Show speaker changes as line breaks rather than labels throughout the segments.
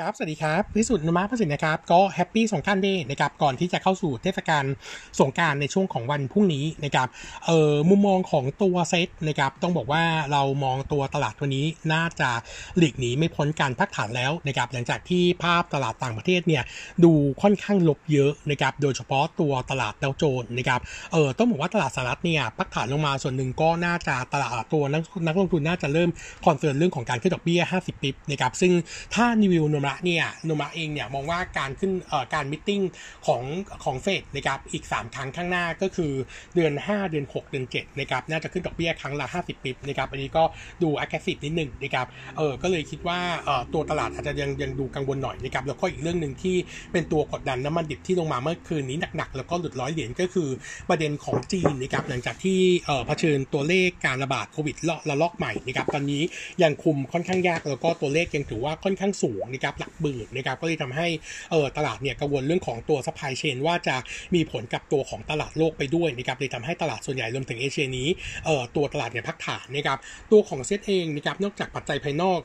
ครับสวัสดีครับพิสุทธิ์นุมาพสินนะครับ ก็ Happy สงกรานต์ Day นะครับก่อนที่จะเข้าสู่เทศกาลสงกรานต์ในช่วงของวันพรุ่งนี้นะครับเอ่อมุมมองของตัวเซตนะครับต้องบอกว่าเรามองตัวตลาดตัวนี้น่าจะหลีกหนีไม่พ้นการพักฐานแล้วนะครับหลังจากที่ภาพตลาดต่างประเทศเนี่ยดูค่อนข้างลบเยอะนะครับโดยเฉพาะตัวตลาดดาวโจนส์นะครับเอ่อต้องบอกว่าตลาดสหรัฐเนี่ยพักฐานลงมาส่วนหนึ่งก็น่าจะตลาดตัวนักนักลงทุนน่าจะเริ่มconcern เรื่องของการขึ้นดอกเบี้ย 50 bps นะครับซึ่งถ้าใน view Nomura เนี่ย Nomura เองเนี่ยมองว่าการขึ้นการ meeting ของของเฟดนะครับอีก 3 ครั้งข้างหน้าก็คือเดือน 5 เดือน 6 เดือน7นะครับน่าจะขึ้นดอกเบี้ยครั้งละ 50 bps นะครับอันนี้ก็ดู aggressive นิดหนึ่งนะครับเออก็เลยคิดว่าเออตัวตลาดอาจจะยังยังดูกังวลหน่อยนะครับแล้วก็อีกเรื่องหนึ่งที่เป็นตัวกดดันน้ำมันดิบที่ลงมาเมื่อคืนนี้หนักๆ แล้วก็หลุดร้อยเหรียญก็คือประเด็นของจีนนะครับหลังจากที่เออเผชิญตัวเลขการระบาดโควิดระลอกใหม่นะครับตอนนี้ยังคุมค่อนข้างยากแล้วก็ตัวเลขยังถือว่าค่อนข้างสูงนะครับหลักหมื่นนะครับก็เลยทำให้เออตลาดเนี่ยกังวลเรื่องของตัว supply chain ว่าจะมีผลกับตัวของตลาดโลกไปด้วยนะครับเลยทำให้ตลาดส่วนใหญ่รวมถึงเอเชียนี้เออตัวตลาดเนี่ยพักฐานนะครับตัวของเซตเองนะครับนอกจากปัจจัยภายนอก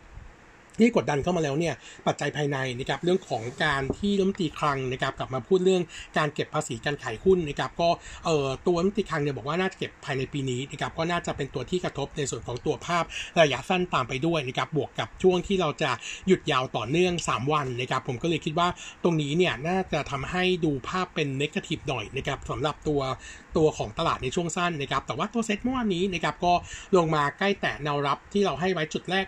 ที่กดดันเข้ามาแล้วเนี่ยปัจจัยภายในนะครับเรื่องของการที่รัฐมนตรีคลังนะครับกลับมาพูดเรื่องการเก็บภาษีการขายหุ้นนะครับก็เอ่อตัวรัฐมนตรีคลังเนี่ยบอกว่าน่าจะเก็บภายในปีนี้นะครับก็น่าจะเป็นตัวที่กระทบในส่วนของตัวภาพระยะสั้นตามไปด้วยนะครับบวกกับช่วงที่เราจะหยุดยาวต่อเนื่อง 3 วันนะครับผมก็เลยคิดว่าตรงนี้เนี่ยน่าจะทำให้ดูภาพเป็นเนกาทีฟหน่อยนะครับสำหรับตัวตัวของตลาดในช่วงสั้นนะครับแต่ว่าตัวเซ็ตเมื่อวานนี้นะครับก็ลงมาใกล้แตะแนวรับที่เราให้ไว้จุดแรก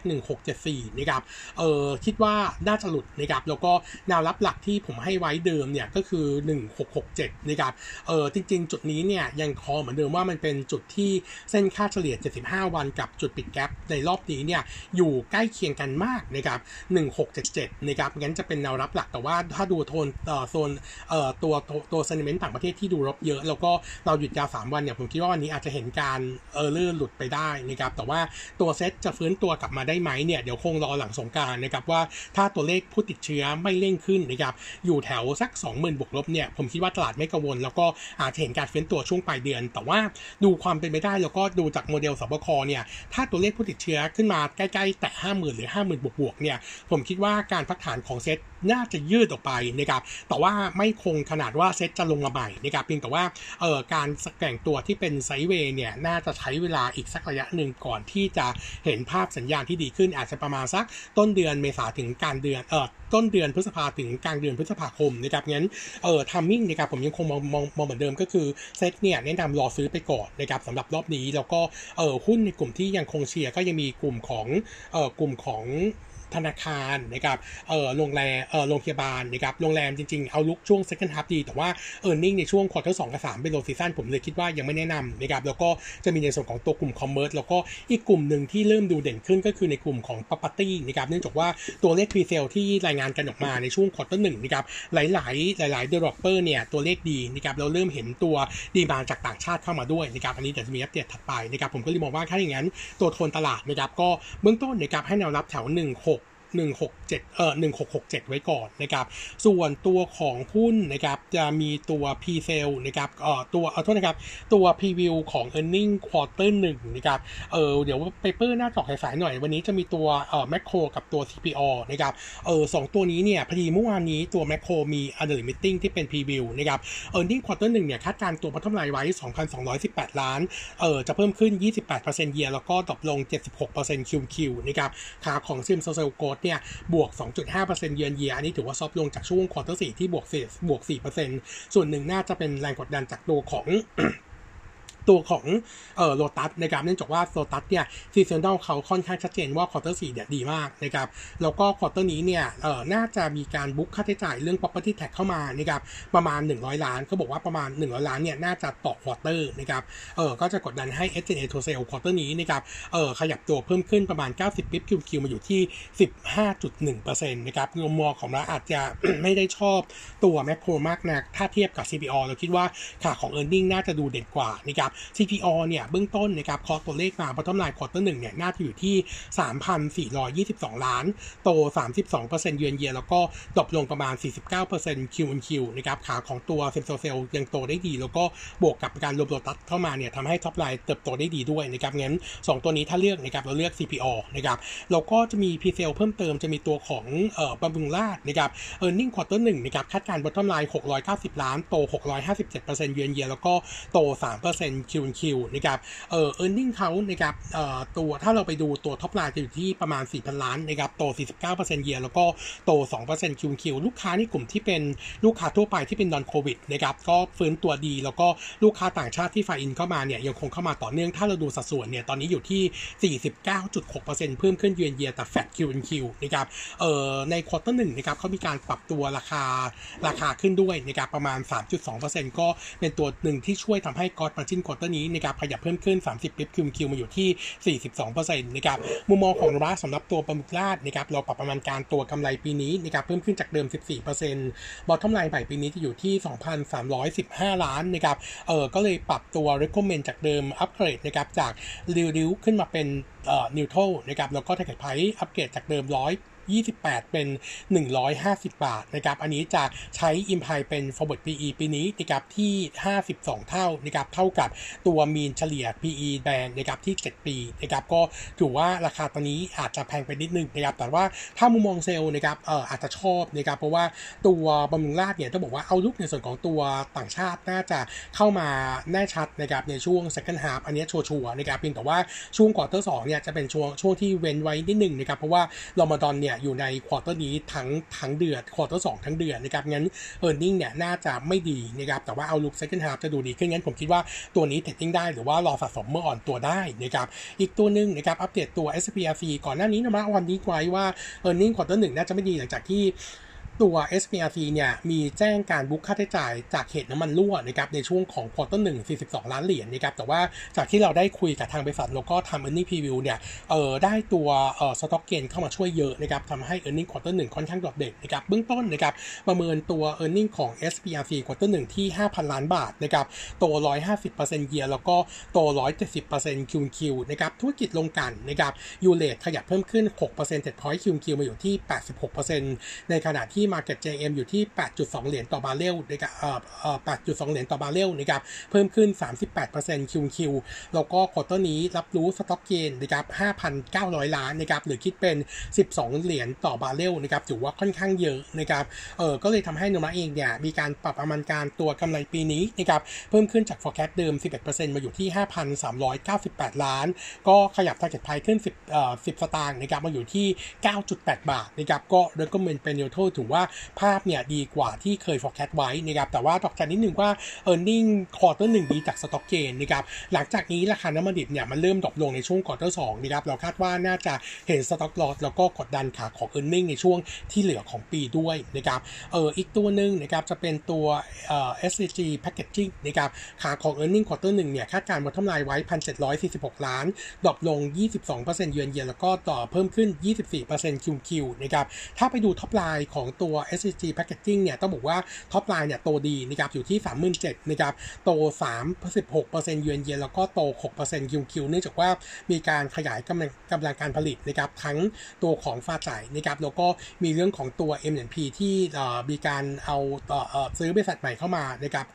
1674นะครับเออคิดว่าน่าจะหลุดนะครับแล้วก็แนวรับหลักที่ผมให้ไว้เดิมเนี่ยก็คือ 1667นะครับเออจริง ๆ จุดนี้เนี่ยยังคอเหมือนเดิมว่ามันเป็นจุดที่เส้นค่าเฉลี่ย 75 วันกับจุดปิดแกลบในรอบนี้เนี่ยอยู่ใกล้เคียงกันมากนะครับ1677นะครับงั้นจะเป็นแนวรับหลักแต่ว่าถ้าดูโทนเอ่อโซนเอ่อตัวตัวตัวเซนิเมนต์ต่างประเทศที่ดูรบเยอะ แล้วก็เราหยุดยาว 3 วันเนี่ยผมคิดว่าวันนี้อาจจะเห็นการเออร์เลอร์หลุดไปได้นะครับแต่ว่าตัวเซ็ตจะฟื้นตัวกลับมาได้ไหมเนี่ยเดี๋ยวคงรอหลังสงกรานต์นะครับว่าถ้าตัวเลขผู้ติดเชื้อไม่เร่งขึ้นนะครับอยู่แถวสัก 20,000บวกลบเนี่ยผมคิดว่าตลาดไม่กังวล แล้วก็อาจจะเห็นการฟื้นตัวช่วงปลายเดือน แต่ว่าดูความเป็นไปได้แล้วก็ดูจากโมเดล ศบค.เนี่ยถ้าตัวเลขผู้ติดเชื้อขึ้นมาใกล้ๆ แตะ 50,000 หรือ 50,000 บวกๆเนี่ยผมคิดว่าการพักฐานของเซ็ตน่าจะยืดออกไปนะครับแต่ว่าไม่คงขนาดว่าเซ็ตจะลงมาใหม่นะครับเพียงแต่ว่าเอ่อการแกว่งตัวที่เป็น sideway เนี่ยน่าจะใช้เวลาอีกสักระยะหนึ่งก่อนที่จะเห็นภาพสัญญาณที่ดีขึ้นอาจจะประมาณสักต้นเดือนเมษาถึงกลางเดือนเอ่อต้นเดือนพฤษภาถึงกลางเดือนพฤษภาคมนะครับงั้นเอ่อ timing นะครับผมยังคงมองมองมองเหมือนเดิมก็คือเซ็ตเนี่ยแนะนำรอซื้อไปก่อนนะครับสำหรับรอบนี้แล้วก็เอ่อหุ้นในกลุ่มที่ยังคงเชียร์ก็ยังมีกลุ่มของเอ่อกลุ่มของ ธนาคารนะครับเออโรงแรมเออโรงพยาบาลนะครับโรงแรมจริงๆ outlook ช่วง second half ดี แต่ว่า e a r n i n g ในช่วง quarter 2 กับ3เป็น low season ผมเลยคิดว่ายังไม่แนะนำนะครับแล้วก็จะมีในส่วนของตัวกลุ่ม commerce แล้วก็อีกกลุ่มหนึ่งที่เริ่มดูเด่นขึ้นก็คือในกลุ่มของ property นะครับเนื่องจากว่าตัวเลข pre sale ที่รายงานกันออกมาในช่วง quarter หนึ่งนะครับหลายๆ หลายๆ developer เนี่ยตัวเลขดีนะครับเราเริ่มเห็นตัวดีมาจากต่างชาติเข้ามาด้วยนะครับอันนี้เดี๋ยวจะมีอัปเดตถัดไปนะครับผมก็เลยมองว่าถ้าอย่างนั้นตัวโทนตลาดนะครับก็เบื้องต้นนะครับให้แนวรับแถว 16 167เอ่อ1667 ไว้ก่อนนะครับ ส่วนตัวของหุ้นนะครับจะมีตัว P sale นะครับเอ่อตัวเอาโทษนะครับ ตัว preview ของ earning quarter 1นะครับเออเดี๋ยวเปเปอร์หน้าจอสายๆหน่อย วันนี้จะมีตัวเอ่อ macro กับตัว CPO นะครับเออสองตัวนี้เนี่ยพอดีเมื่อวานนี้ตัว macro มี under meeting ที่เป็น preview นะครับ earning quarter 1เนี่ยคาดการตัว bottom line ไว้ 2,218 ล้านเออจะเพิ่มขึ้น 28%เยียแล้วก็ดรอปลง 76% QQ นะครับขาของ Sim Social Growth เนี่ยบวก 2.5%เยือนเยียอันนี้ถือว่า soft ลงจากช่วง quarter 4ที่บวก4บวก4%ส่วนหนึ่งน่าจะเป็นแรงกดดันจากตัวของ ตัวของเอ่อโลตัสนะครับเนื่องจากว่าโลตัสเนี่ย seasonal เขาค่อนข้างชัดเจนว่า quarter สี่เนี่ยดีมากนะครับแล้วก็ quarter นี้เนี่ยเอ่อน่าจะมีการ book ค่าใช้จ่ายเรื่อง property tax เข้ามานะครับประมาณ 100 ล้านเขาบอกว่าประมาณ 100 ล้านเนี่ยน่าจะต่อ quarter นะครับเออก็จะกดดันให้ SG&A to sale quarter นี้นะครับเออขยับตัวเพิ่มขึ้นประมาณ 90 bps Q on Q มาอยู่ที่ 15.1%นะครับมุมมองของเราอาจจะไม่ได้ชอบตัวแมคโครมากนักถ้าเทียบกับ CPALL เราคิดว่าค่าของ e a r n i n g น่าจะดูเด่นกว่านะครับ CPALL เนี่ยเบื้องต้นนะครับคอตัวเลขมา bottom line quarter หนึ่งเนี่ยน่าจะอยู่ที่ 3,422 ล้าน โต 32%เยือนเยียแล้วก็ drop ลงประมาณ 49% Q&Q นะครับขาของตัว same store sale ยังโตได้ดี แล้วก็บวกกับการรวมตัวตัดเข้ามาเนี่ยทำให้ top line เติบโตได้ดีด้วยนะครับงั้น 2 ตัวนี้ถ้าเลือกนะครับเราเลือก CPALL นะครับแล้วก็จะมีพีเซลเพิ่มเติมจะมีตัวของเอ่อบำรุงราษฎร์นะครับ earning quarter หนึ่งนะครับคาดการณ์ bottom line 690 ล้าน โต 657%เยือนเยียแล้วก็โต 3% Q on Q นะครับเออ earning เขานะครับเอ่อตัวถ้าเราไปดูตัว top line จะอยู่ที่ประมาณ 4,000 ล้านนะครับโต 49%เยียร์แล้วก็โต2% Q on Q ลูกค้าในกลุ่มที่เป็นลูกค้าทั่วไปที่เป็น non โควิดนะครับก็ฟื้นตัวดี แล้วก็ลูกค้าต่างชาติที่ fly in เข้ามาเนี่ยยังคงเข้ามาต่อเนื่องถ้าเราดูสัดส่วนเนี่ยตอนนี้อยู่ที่ 49.6%เพิ่มขึ้น year on year แต่ flat Q on Q นะครับเอ่อใน quarter หนึ่งนะครับเขามีการปรับตัวราคาราคาขึ้นด้วยนะครับประมาณ 3.2%ก็เป็นตัวหนึ่งที่ช่วยทำให้ gross margin quarter นี้นะครับขยับเพิ่มขึ้น 30 bps Q on Q มาอยู่ที่ 42%นะครับมุมมองของรัฐสำหรับตัวปลาหมึกลาดนะครับเราปรับประมาณการตัวกำไรปีนี้นะครับเพิ่มขึ้นจากเดิม 14%บอททอมไลน์ใหม่ปีนี้จะอยู่ที่ 2,315 ล้านนะครับเออก็เลยปรับตัว recommend จากเดิมอัปเกรดนะครับจากริ้วๆขึ้นมาเป็นเอ่อนิวโตรนะครับแล้วก็ถ้าเกิดไพอัปเกรดจากเดิมร้อย 28 เป็น 150 บาทนะครับ อันนี้จะใช้ i m p l เป็น forward PE ปีนี้นะครับที่ 52 เท่านะครับเท่ากับตัวมีนเฉลี่ย PE แบนนะครับที่ 7 ปีนะครับก็ถือว่าราคาตอนนี้อาจจะแพงไปนิดนึงนะครับแต่ว่าถ้ามุมมองเซลล์นะครับเอ่ออาจจะชอบนะครับเพราะว่าตัวบำรุงราษฎร์เนี่ยต้องบอกว่า outlook ในส่วนของตัวต่างชาติน่าจะเข้ามาแน่ชัดนะครับในช่วง second half อันนี้ชัวร์ๆนะครับเพียงแต่ว่าช่วง quarter สองเนี่ยจะเป็นช่วงช่วงที่เว้นไว้นิดนึงนะครับเพราะว่ารอมฎอนเนี่ยอยู่ใน quarter นี้ทั้งทั้งเดือน quarter สองทั้งเดือนนะครับงั้นearning เนี่ยน่าจะไม่ดีนะครับแต่ว่าเอาลุกเซ็ก o n d half จะดูดีขึ้นงั้นผมคิดว่าตัวนี้ trading ได้หรือว่ารอสะสมเมื่ออ่อนตัวได้นะครับอีกตัวหนึ่งนะครับอัปเดตตัว s p r c ก่อนหน้านี้นะมาวันนี้ไว้ว่า earning quarter หนึ่งน่าจะไม่ดีหลังจากที่ ตัว SPRC เนี่ยมีแจ้งการ book ค่าใช้จ่ายจากเหตุน้ำมันรั่วนะครับในช่วงของ quarter หนึ่ง42 ล้านเหรียญนะครับแต่ว่าจากที่เราได้คุยกับทางบริษัทแล้วก็ทำ e a r n i n g preview เนี่ยเออได้ตัวเออ stock gain เข้ามาช่วยเยอะนะครับทำให้ e a r n i n g ควอเตอร์หนึ่งค่อนข้างโดดเด่นนะครับเบื้องต้นนะครับประเมินตัว e a r n i n g ของ SPRC ควอเตอร์หนึ่งที่ 5,000 ล้านบาทนะครับโต 150% year แล้วก็โต 170% QQ นะครับธุรกิจโรงกลั่นนะครับ U-rate ขยับเพิ่มขึ้น 6 percentage point QQ มาอยู่ที่ 86%ในขณะที่ Market GRM อยู่ที่ 8.2 เหรียญต่อบาร์เรลนะครับเอ่อเอ่อ8.2 เหรียญต่อบาร์เรลนะครับเพิ่มขึ้น 38% QQ แล้วก็ quarter นี้รับรู้ stock gain นะครับ 5,900 ล้านนะครับหรือคิดเป็น 12 เหรียญต่อบาร์เรลนะครับถือว่าค่อนข้างเยอะนะครับเออก็เลยทำให้โนมูระเองเนี่ยมีการปรับประมาณการตัวกำไรปีนี้นะครับเพิ่มขึ้นจาก forecast เดิม 11%มาอยู่ที่ 5,398 ล้าน ก็ขยับ target price ขึ้น 10เอ่อ10 สตางค์นะครับมาอยู่ที่ 9.8 บาทนะครับก็ recommend เป็น neutral ถือว่าภาพเนี่ยดีกว่าที่เคย forecast ไว้นะครับแต่ว่าดอกจันนิดนึงว่า e a r n i n g ควอเตอร์หนึ่งดีจากสต็อกเกนนะครับหลังจากนี้ราคาน้ำมันดิบเนี่ยมันเริ่ม drop ลงในช่วง quarter สองนะครับเราคาดว่าน่าจะเห็น stock loss แล้วก็กดดันขาของ e a r n i n g ในช่วงที่เหลือของปีด้วยนะครับเอออีกตัวหนึ่งนะครับจะเป็นตัวเอ่อ SCG Packaging นะครับขาของ earning quarter หนึ่งเนี่ยคาดการณ์ bottom line ไว้ 1,746 ล้าน drop ลง 22% year on year แล้วก็ต่อเพิ่มขึ้น 24% QQ นะครับถ้าไปดู top line ของตัว SCG Packaging เนี่ยต้องบอกว่า top line เนี่ยโตดีนะครับอยู่ที่ 37,000นะครับโต 36%เยือนเยียแล้วก็โต6% QQ เนื่องจากว่ามีการขยายกำลังกำลังการผลิตนะครับทั้งตัวของฟ้าจ่ายนะครับแล้วก็มีเรื่องของตัว M&P ที่มีการเอาซื้อบริษัทใหม่เข้ามานะครับ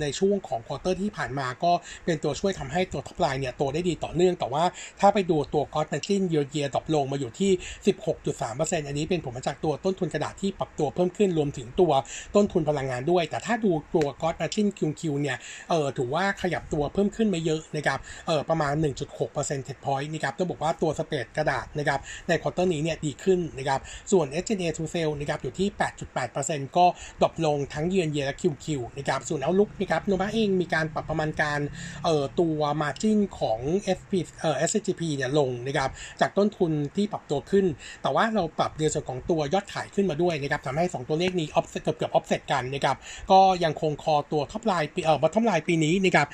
ในช่วงของ quarter ที่ผ่านมาก็เป็นตัวช่วยทำให้ตัว top line เนี่ยโตได้ดีต่อเนื่อง แต่ว่าถ้าไปดูตัว gross margin year year drop ลงมาอยู่ที่ 16.3%อันนี้เป็นผลมาจากตัวต้นทุนกระดาษที่ปรับตัวเพิ่มขึ้นรวมถึงตัวต้นทุนพลังงานด้วย แต่ถ้าดูตัว gross margin QQ เนี่ยเออถือว่าขยับตัวเพิ่มขึ้นไม่เยอะนะครับเออประมาณ 1.6 percentage point นะครับต้องบอกว่าตัว spread กระดาษนะครับใน quarter นี้เนี่ยดีขึ้นนะครับส่วน SG&A to sale นะครับอยู่ที่ 8.8%ก็ drop ลงทั้ง year on year และ QQ นะครับส่วน outlook นะครับโนมูระเองมีการปรับประมาณการเอ่อตัวมาจิ้นของ SP เอ่อ SCP เนี่ยลงนะครับจากต้นทุนที่ปรับตัวขึ้น แต่ว่าเราปรับในส่วนของตัวยอดขายขึ้นมาด้วยด้วยนะครับทำให้ 2 ตัวเลขนี้ออฟเซตเกือบเกือบออฟเซตกันนะครับก็ยังคง call ตัว top line ปีเอ่อ bottom line ปีนี้นะครับ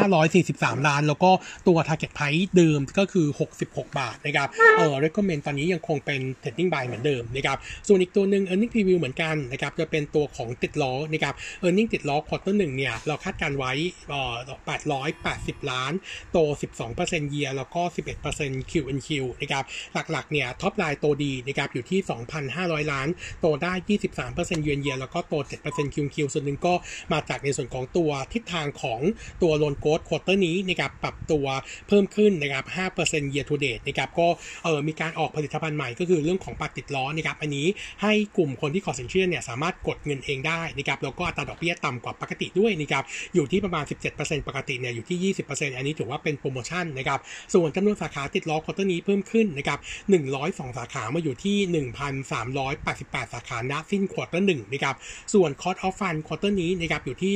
9,543 ล้าน แล้วก็ตัว target price เดิมก็คือ 66 บาทนะครับเออ recommend ตอนนี้ยังคงเป็น trading buy เหมือนเดิมนะครับส่วนอีกตัวหนึ่ง earning preview เหมือนกันนะครับจะเป็นตัวของติดล้อนะครับ earning ติดล้อ quarter หนึ่งเนี่ยเราคาดการณ์ไว้เอ่อ880 ล้าน โต 12% year แล้วก็ 11% Q on Q นะครับหลักๆเนี่ย top line โตดีนะครับอยู่ที่ 2,500 ล้านโตได้ 23%เยือนเยียแล้วก็โต7% QQ ส่วนหนึ่งก็มาจากในส่วนของตัวทิศทางของตัว loan growth quarter นี้นะครับปรับตัวเพิ่มขึ้นนะครับ 5% year to date นะครับก็เออมีการออกผลิตภัณฑ์ใหม่ก็คือเรื่องของบัตรติดล้อนะครับอันนี้ให้กลุ่มคนที่ขอสินเชื่อเนี่ยสามารถกดเงินเองได้นะครับแล้วก็อัตราดอกเบี้ยต่ำกว่าปกติด้วยนะครับอยู่ที่ประมาณ 17%ปกติเนี่ยอยู่ที่ 20%อันนี้ถือว่าเป็นโปรโมชั่นนะครับส่วนจำนวนสาขาติดล้อ quarter นี้เพิ่มขึ้นนะครับ102 สาขามาอยู่ที่88 สาขาณสิ้น quarter หนึ่งนะครับส่วน cost of fund ควอเตอร์นี้นะครับอยู่ที่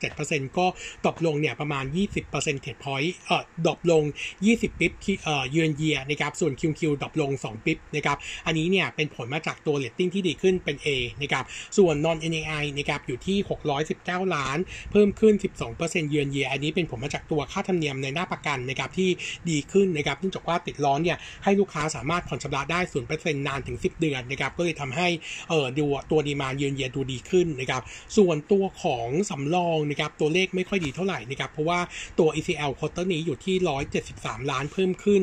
2.7%ก็ตกลงเนี่ยประมาณ 20%เทรดพอยต์เอ่อดรอปลง 20 ปิ๊บเอ่อเยือนเยียนะครับส่วน QQ ดรอปลง 2 ปิ๊บนะครับอันนี้เนี่ยเป็นผลมาจากตัวเรตติ้งที่ดีขึ้นเป็น A นะครับส่วน non NII นะครับอยู่ที่ 619 ล้าน เพิ่มขึ้น 12%เยือนเยียอันนี้เป็นผลมาจากตัวค่าธรรมเนียมนายหน้าประกันนะครับที่ดีขึ้นนะครับเนื่องจากว่าติดล้อเนี่ยให้ลูกค้าสามารถผ่อนชำระได้ 0%นานถึง 10 เดือนนะครับก็เลยทำให้เออดูตัว demand year on year ดูดีขึ้นนะครับ ส่วนตัวของสำรองนะครับตัวเลขไม่ค่อยดีเท่าไหร่นะครับ เพราะว่าตัว ECL ควอเตอร์นี้อยู่ที่ 173 ล้านเพิ่มขึ้น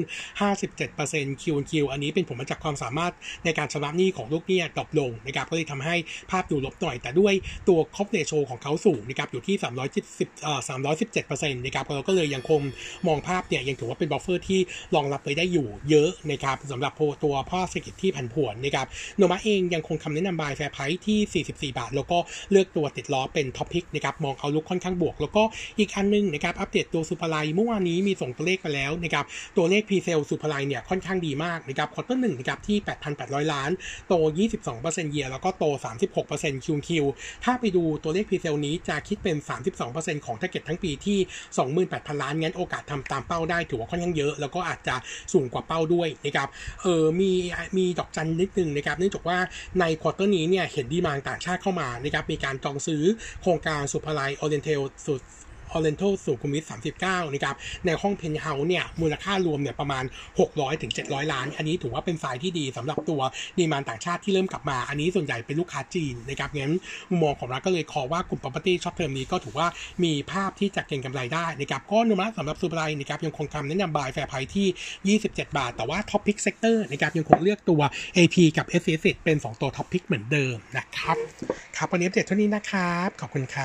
57% QQ อันนี้เป็นผลมาจากความสามารถในการชำระหนี้ของลูกหนี้ drop ลงนะครับ ก็เลยทำให้ภาพดูลบหน่อย แต่ด้วยตัวคอ v เ r โชของเขาสูงนะครับอยู่ที่370เอ่อ317%นะครับเราก็เลยยังคงมองภาพเนี่ยยังถือว่าเป็น buffer ที่รองรับไว้ได้อยู่เยอะนะครับสำหรับตัวภาพเศรษฐกิจที่ผันผวนนะครับโนมูระเองยังคงคำแนะนำ buy fair price ที่ 44 บาท แล้วก็เลือกตัวติดล้อเป็น top pick นะครับมอง outlook ค่อนข้างบวก แล้วก็อีกอันนึงนะครับอัปเดตตัวซูเปอร์ไลน์เมื่อวานนี้มีส่งตัวเลขมาแล้วนะครับตัวเลข presale ศุภาลัยเนี่ยค่อนข้างดีมากนะครับ quarter หนึ่งนะครับที่ 8,800 ล้าน โต 22%เยียร์แล้วก็โต 36% QoQ ถ้าไปดูตัวเลข presale นี้จะคิดเป็น 32%ของ target ทั้งปีที่ 28,000 ล้านงั้นโอกาสทำตามเป้าได้ถือว่าค่อนข้างเยอะ แล้วก็อาจจะสูงกว่าเป้าด้วยนะครับเออมีมีดอกจันนิดนึงนะครับเนื่องจากว่าใน quarter นี้เนี่ยเห็น demand ต่างชาติเข้ามานะครับมีการจองซื้อโครงการศุภาลัย Oriental สุ Oriental สุขุมวิท 39 นะครับ ในห้องเพนท์เฮาส์เนี่ย มูลค่ารวมเนี่ยประมาณ 600ถึง700 ล้าน อันนี้ถือว่าเป็นสายที่ดีสำหรับตัว demand ต่างชาติที่เริ่มกลับมา อันนี้ส่วนใหญ่เป็นลูกค้าจีนนะครับงั้นมุมมองของเราก็เลยขอว่ากลุ่ม property short term นี้ก็ถือว่ามีภาพที่จะเก็งกำไรได้นะครับก็นุมะสำหรับซูเปอร์ไลน์นะครับยังคงคำแนะนำ buy fair price ที่ 27 บาท แต่ว่า top pick sector นะครับยังคงเลือกตัว AP กับ SC เป็น 2 ตัว top pick เหมือนเดิมนะครับครับวันนี้อัปเดเท่านี้นะครับ ขอบคุณครับ